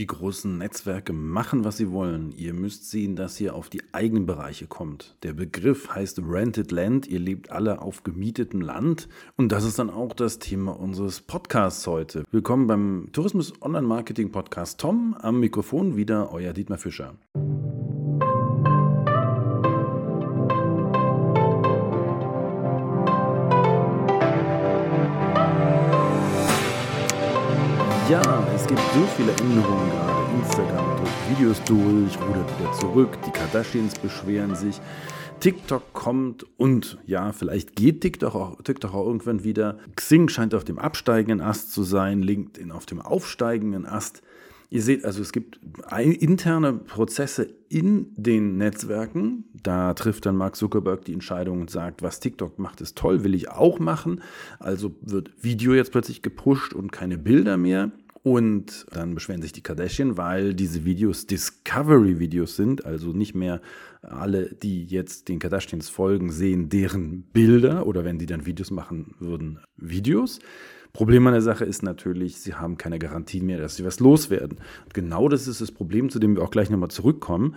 Die großen Netzwerke machen, was sie wollen. Ihr müsst sehen, dass ihr auf die eigenen Bereiche kommt. Der Begriff heißt Rented Land. Ihr lebt alle auf gemietetem Land. Und das ist dann auch das Thema unseres Podcasts heute. Willkommen beim Tourismus Online Marketing Podcast Tom. Am Mikrofon wieder euer Dietmar Fischer. Ja, es gibt so viele Änderungen gerade. Instagram drückt Videos durch, rudert wieder zurück, die Kardashians beschweren sich, TikTok kommt und ja, vielleicht geht TikTok auch, TikTok auch irgendwann wieder. Xing scheint auf dem absteigenden Ast zu sein, LinkedIn auf dem aufsteigenden Ast. Ihr seht also, es gibt interne Prozesse in den Netzwerken. Da trifft dann Mark Zuckerberg die Entscheidung und sagt, was TikTok macht, ist toll, will ich auch machen. Also wird Video jetzt plötzlich gepusht und keine Bilder mehr. Und dann beschweren sich die Kardashian, weil diese Videos Discovery-Videos sind, also nicht mehr alle, die jetzt den Kardashians folgen, sehen deren Bilder oder wenn die dann Videos machen würden, Videos. Problem an der Sache ist natürlich, sie haben keine Garantie mehr, dass sie was loswerden. Und genau das ist das Problem, zu dem wir auch gleich nochmal zurückkommen.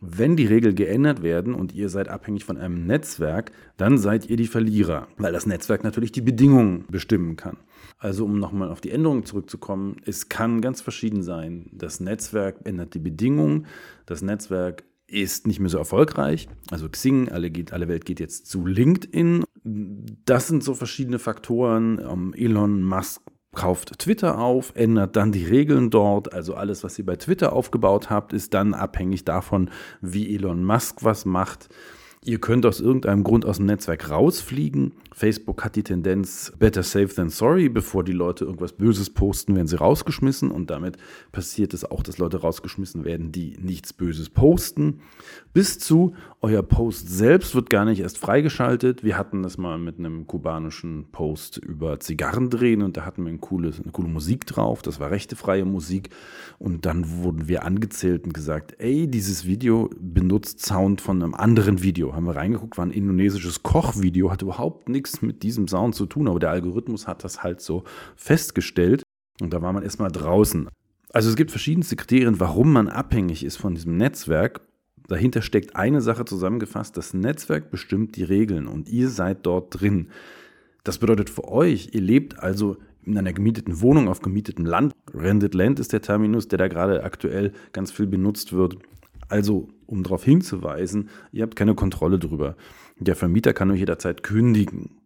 Wenn die Regeln geändert werden und ihr seid abhängig von einem Netzwerk, dann seid ihr die Verlierer, weil das Netzwerk natürlich die Bedingungen bestimmen kann. Also um nochmal auf die Änderungen zurückzukommen, es kann ganz verschieden sein. Das Netzwerk ändert die Bedingungen, das Netzwerk ist nicht mehr so erfolgreich. Also Xing, alle, geht, alle Welt geht jetzt zu LinkedIn. Das sind so verschiedene Faktoren. Ähm, Elon Musk kauft Twitter auf, ändert dann die Regeln dort. Also alles, was ihr bei Twitter aufgebaut habt, ist dann abhängig davon, wie Elon Musk was macht. Ihr könnt aus irgendeinem Grund aus dem Netzwerk rausfliegen. Facebook hat die Tendenz, better safe than sorry, bevor die Leute irgendwas Böses posten, werden sie rausgeschmissen. Und damit passiert es auch, dass Leute rausgeschmissen werden, die nichts Böses posten. Bis zu, euer Post selbst wird gar nicht erst freigeschaltet. Wir hatten das mal mit einem kubanischen Post über Zigarren drehen und da hatten wir ein cooles, eine coole Musik drauf. Das war rechtefreie Musik. Und dann wurden wir angezählt und gesagt, ey, dieses Video benutzt Sound von einem anderen Video. Haben wir reingeguckt, war ein indonesisches Kochvideo, hat überhaupt nichts nichts mit diesem Sound zu tun, aber der Algorithmus hat das halt so festgestellt und da war man erstmal draußen. Also es gibt verschiedenste Kriterien, warum man abhängig ist von diesem Netzwerk. Dahinter steckt eine Sache zusammengefasst, das Netzwerk bestimmt die Regeln und ihr seid dort drin. Das bedeutet für euch, ihr lebt also in einer gemieteten Wohnung auf gemietetem Land. Rented Land ist der Terminus, der da gerade aktuell ganz viel benutzt wird. Also, um darauf hinzuweisen, ihr habt keine Kontrolle drüber. Der Vermieter kann euch jederzeit kündigen.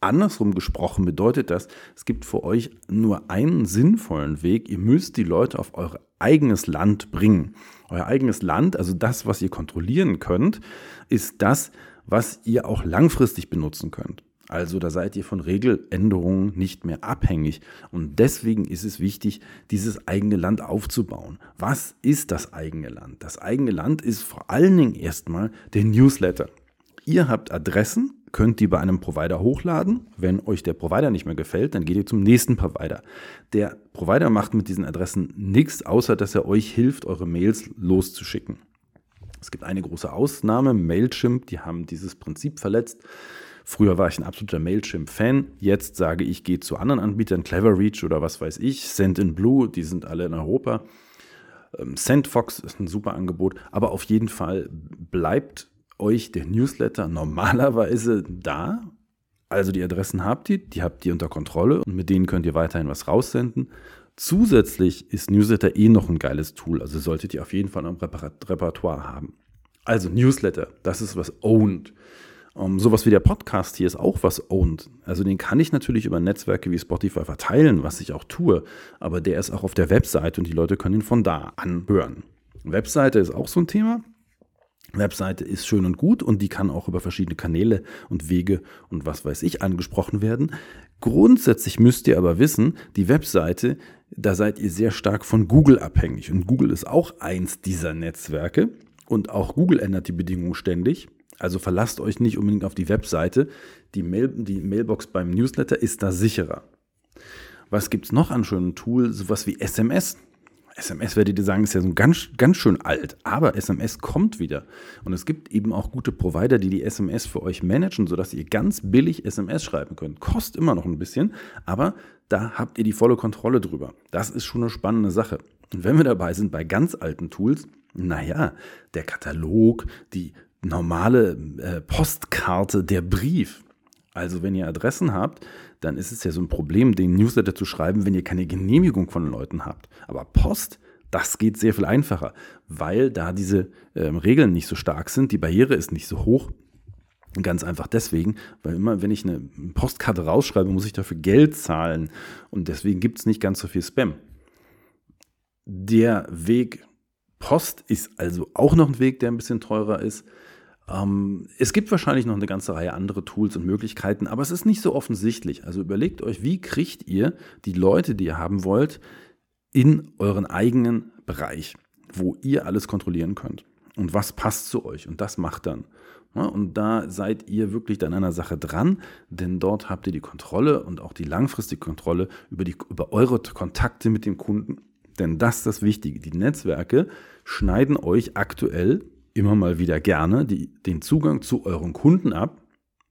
Andersrum gesprochen bedeutet das, es gibt für euch nur einen sinnvollen Weg. Ihr müsst die Leute auf euer eigenes Land bringen. Euer eigenes Land, also das, was ihr kontrollieren könnt, ist das, was ihr auch langfristig benutzen könnt. Also da seid ihr von Regeländerungen nicht mehr abhängig. Und deswegen ist es wichtig, dieses eigene Land aufzubauen. Was ist das eigene Land? Das eigene Land ist vor allen Dingen erstmal der Newsletter. Ihr habt Adressen, könnt die bei einem Provider hochladen. Wenn euch der Provider nicht mehr gefällt, dann geht ihr zum nächsten Provider. Der Provider macht mit diesen Adressen nichts, außer dass er euch hilft, eure Mails loszuschicken. Es gibt eine große Ausnahme, Mailchimp, die haben dieses Prinzip verletzt. Früher war ich ein absoluter Mailchimp-Fan. Jetzt sage ich, gehe zu anderen Anbietern, Cleverreach oder was weiß ich, Send in Blue, die sind alle in Europa. Ähm, SendFox ist ein super Angebot, aber auf jeden Fall bleibt euch der Newsletter normalerweise da. Also die Adressen habt ihr, die habt ihr unter Kontrolle und mit denen könnt ihr weiterhin was raussenden. Zusätzlich ist Newsletter eh noch ein geiles Tool, also solltet ihr auf jeden Fall ein Repertoire haben. Also Newsletter, das ist was owned. Um, ähm, sowas wie der Podcast hier ist auch was owned. Also den kann ich natürlich über Netzwerke wie Spotify verteilen, was ich auch tue, aber der ist auch auf der Webseite und die Leute können ihn von da anhören. Webseite ist auch so ein Thema. Webseite ist schön und gut und die kann auch über verschiedene Kanäle und Wege und was weiß ich angesprochen werden. Grundsätzlich müsst ihr aber wissen, die Webseite, da seid ihr sehr stark von Google abhängig und Google ist auch eins dieser Netzwerke und auch Google ändert die Bedingungen ständig. Also verlasst euch nicht unbedingt auf die Webseite. Die, Mail, die Mailbox beim Newsletter ist da sicherer. Was gibt es noch an schönen Tools? Sowas wie SMS. SMS werdet ihr sagen, ist ja so ganz, ganz schön alt, aber SMS kommt wieder. Und es gibt eben auch gute Provider, die die SMS für euch managen, sodass ihr ganz billig SMS schreiben könnt. Kostet immer noch ein bisschen, aber da habt ihr die volle Kontrolle drüber. Das ist schon eine spannende Sache. Und wenn wir dabei sind bei ganz alten Tools, naja, der Katalog, die normale äh, Postkarte, der Brief. Also wenn ihr Adressen habt, dann ist es ja so ein Problem, den Newsletter zu schreiben, wenn ihr keine Genehmigung von Leuten habt. Aber Post, das geht sehr viel einfacher, weil da diese ähm, Regeln nicht so stark sind, die Barriere ist nicht so hoch. Ganz einfach deswegen, weil immer, wenn ich eine Postkarte rausschreibe, muss ich dafür Geld zahlen. Und deswegen gibt es nicht ganz so viel Spam. Der Weg Post ist also auch noch ein Weg, der ein bisschen teurer ist. Ähm, es gibt wahrscheinlich noch eine ganze Reihe andere Tools und Möglichkeiten, aber es ist nicht so offensichtlich. Also überlegt euch, wie kriegt ihr die Leute, die ihr haben wollt, in euren eigenen Bereich, wo ihr alles kontrollieren könnt. Und was passt zu euch? Und das macht dann. Und da seid ihr wirklich an einer Sache dran, denn dort habt ihr die Kontrolle und auch die langfristige Kontrolle über, die, über eure Kontakte mit dem Kunden. Denn das ist das Wichtige. Die Netzwerke schneiden euch aktuell immer mal wieder gerne die, den Zugang zu euren Kunden ab.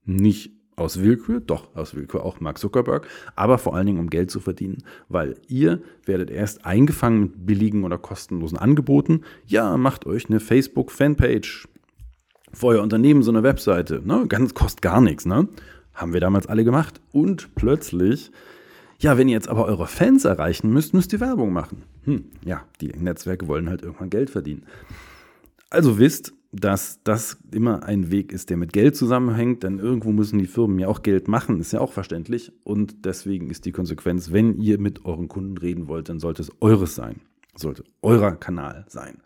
Nicht aus Willkür, doch aus Willkür auch Mark Zuckerberg, aber vor allen Dingen um Geld zu verdienen, weil ihr werdet erst eingefangen mit billigen oder kostenlosen Angeboten. Ja, macht euch eine Facebook-Fanpage für euer Unternehmen, so eine Webseite. Ne? Ganz, kostet gar nichts. Ne? Haben wir damals alle gemacht. Und plötzlich, ja, wenn ihr jetzt aber eure Fans erreichen müsst, müsst ihr Werbung machen. Hm, ja, die Netzwerke wollen halt irgendwann Geld verdienen. Also wisst, dass das immer ein Weg ist, der mit Geld zusammenhängt, denn irgendwo müssen die Firmen ja auch Geld machen, ist ja auch verständlich. Und deswegen ist die Konsequenz, wenn ihr mit euren Kunden reden wollt, dann sollte es eures sein, sollte eurer Kanal sein.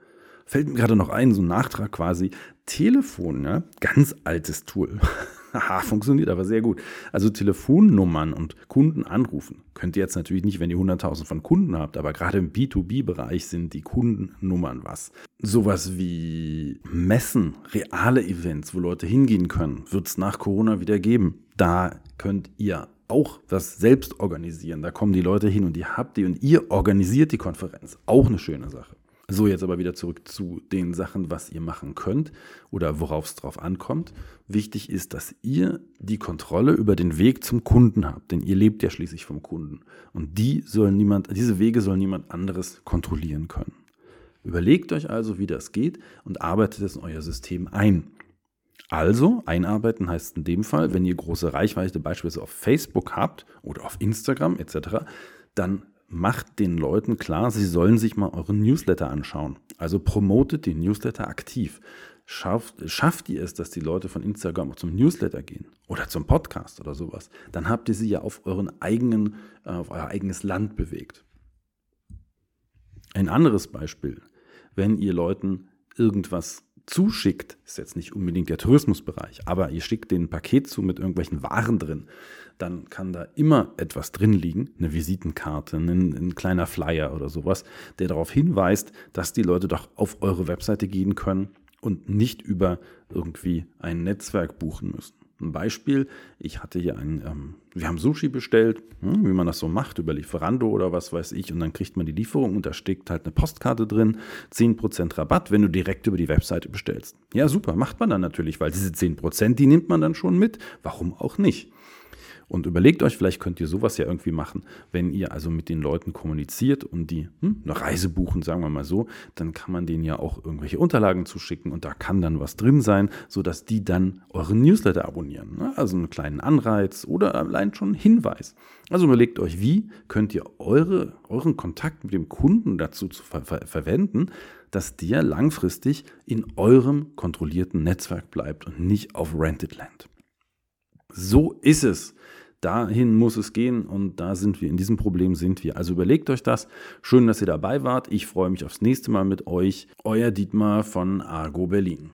Fällt mir gerade noch ein, so ein Nachtrag quasi. Telefon, ja, ganz altes Tool. Haha, funktioniert aber sehr gut. Also Telefonnummern und Kunden anrufen. Könnt ihr jetzt natürlich nicht, wenn ihr 100.000 von Kunden habt, aber gerade im B2B-Bereich sind die Kundennummern was. Sowas wie Messen, reale Events, wo Leute hingehen können, wird es nach Corona wieder geben. Da könnt ihr auch was selbst organisieren. Da kommen die Leute hin und ihr habt die und ihr organisiert die Konferenz. Auch eine schöne Sache. So, jetzt aber wieder zurück zu den Sachen, was ihr machen könnt oder worauf es drauf ankommt. Wichtig ist, dass ihr die Kontrolle über den Weg zum Kunden habt, denn ihr lebt ja schließlich vom Kunden. Und die soll niemand, diese Wege soll niemand anderes kontrollieren können. Überlegt euch also, wie das geht und arbeitet es in euer System ein. Also, einarbeiten heißt in dem Fall, wenn ihr große Reichweite beispielsweise auf Facebook habt oder auf Instagram etc., dann macht den Leuten klar, sie sollen sich mal euren Newsletter anschauen. Also promotet den Newsletter aktiv. Schafft, schafft ihr es, dass die Leute von Instagram zum Newsletter gehen oder zum Podcast oder sowas, dann habt ihr sie ja auf euren eigenen, äh, auf euer eigenes Land bewegt. Ein anderes Beispiel, wenn ihr Leuten irgendwas zuschickt, ist jetzt nicht unbedingt der Tourismusbereich, aber ihr schickt den ein Paket zu mit irgendwelchen Waren drin, dann kann da immer etwas drin liegen, eine Visitenkarte, ein, ein, kleiner Flyer oder sowas, der darauf hinweist, dass die Leute doch auf eure Webseite gehen können und nicht über irgendwie ein Netzwerk buchen müssen. Ein Beispiel, ich hatte hier ein, ähm, wir haben Sushi bestellt, hm, wie man das so macht, über Lieferando oder was weiß ich, und dann kriegt man die Lieferung und da steckt halt eine Postkarte drin, 10% Rabatt, wenn du direkt über die Webseite bestellst. Ja, super, macht man dann natürlich, weil diese 10%, die nimmt man dann schon mit. Warum auch nicht? Und überlegt euch, vielleicht könnt ihr sowas ja irgendwie machen, wenn ihr also mit den Leuten kommuniziert und die hm, eine Reise buchen, sagen wir mal so, dann kann man denen ja auch irgendwelche Unterlagen zuschicken und da kann dann was drin sein, sodass die dann euren Newsletter abonnieren. Ne? Also einen kleinen Anreiz oder allein schon einen Hinweis. Also überlegt euch, wie könnt ihr eure, euren Kontakt mit dem Kunden dazu ver ver verwenden, dass der langfristig in eurem kontrollierten Netzwerk bleibt und nicht auf Rented Land. So ist es. Dahin muss es gehen und da sind wir, in diesem Problem sind wir. Also überlegt euch das. Schön, dass ihr dabei wart. Ich freue mich aufs nächste Mal mit euch. Euer Dietmar von Argo Berlin.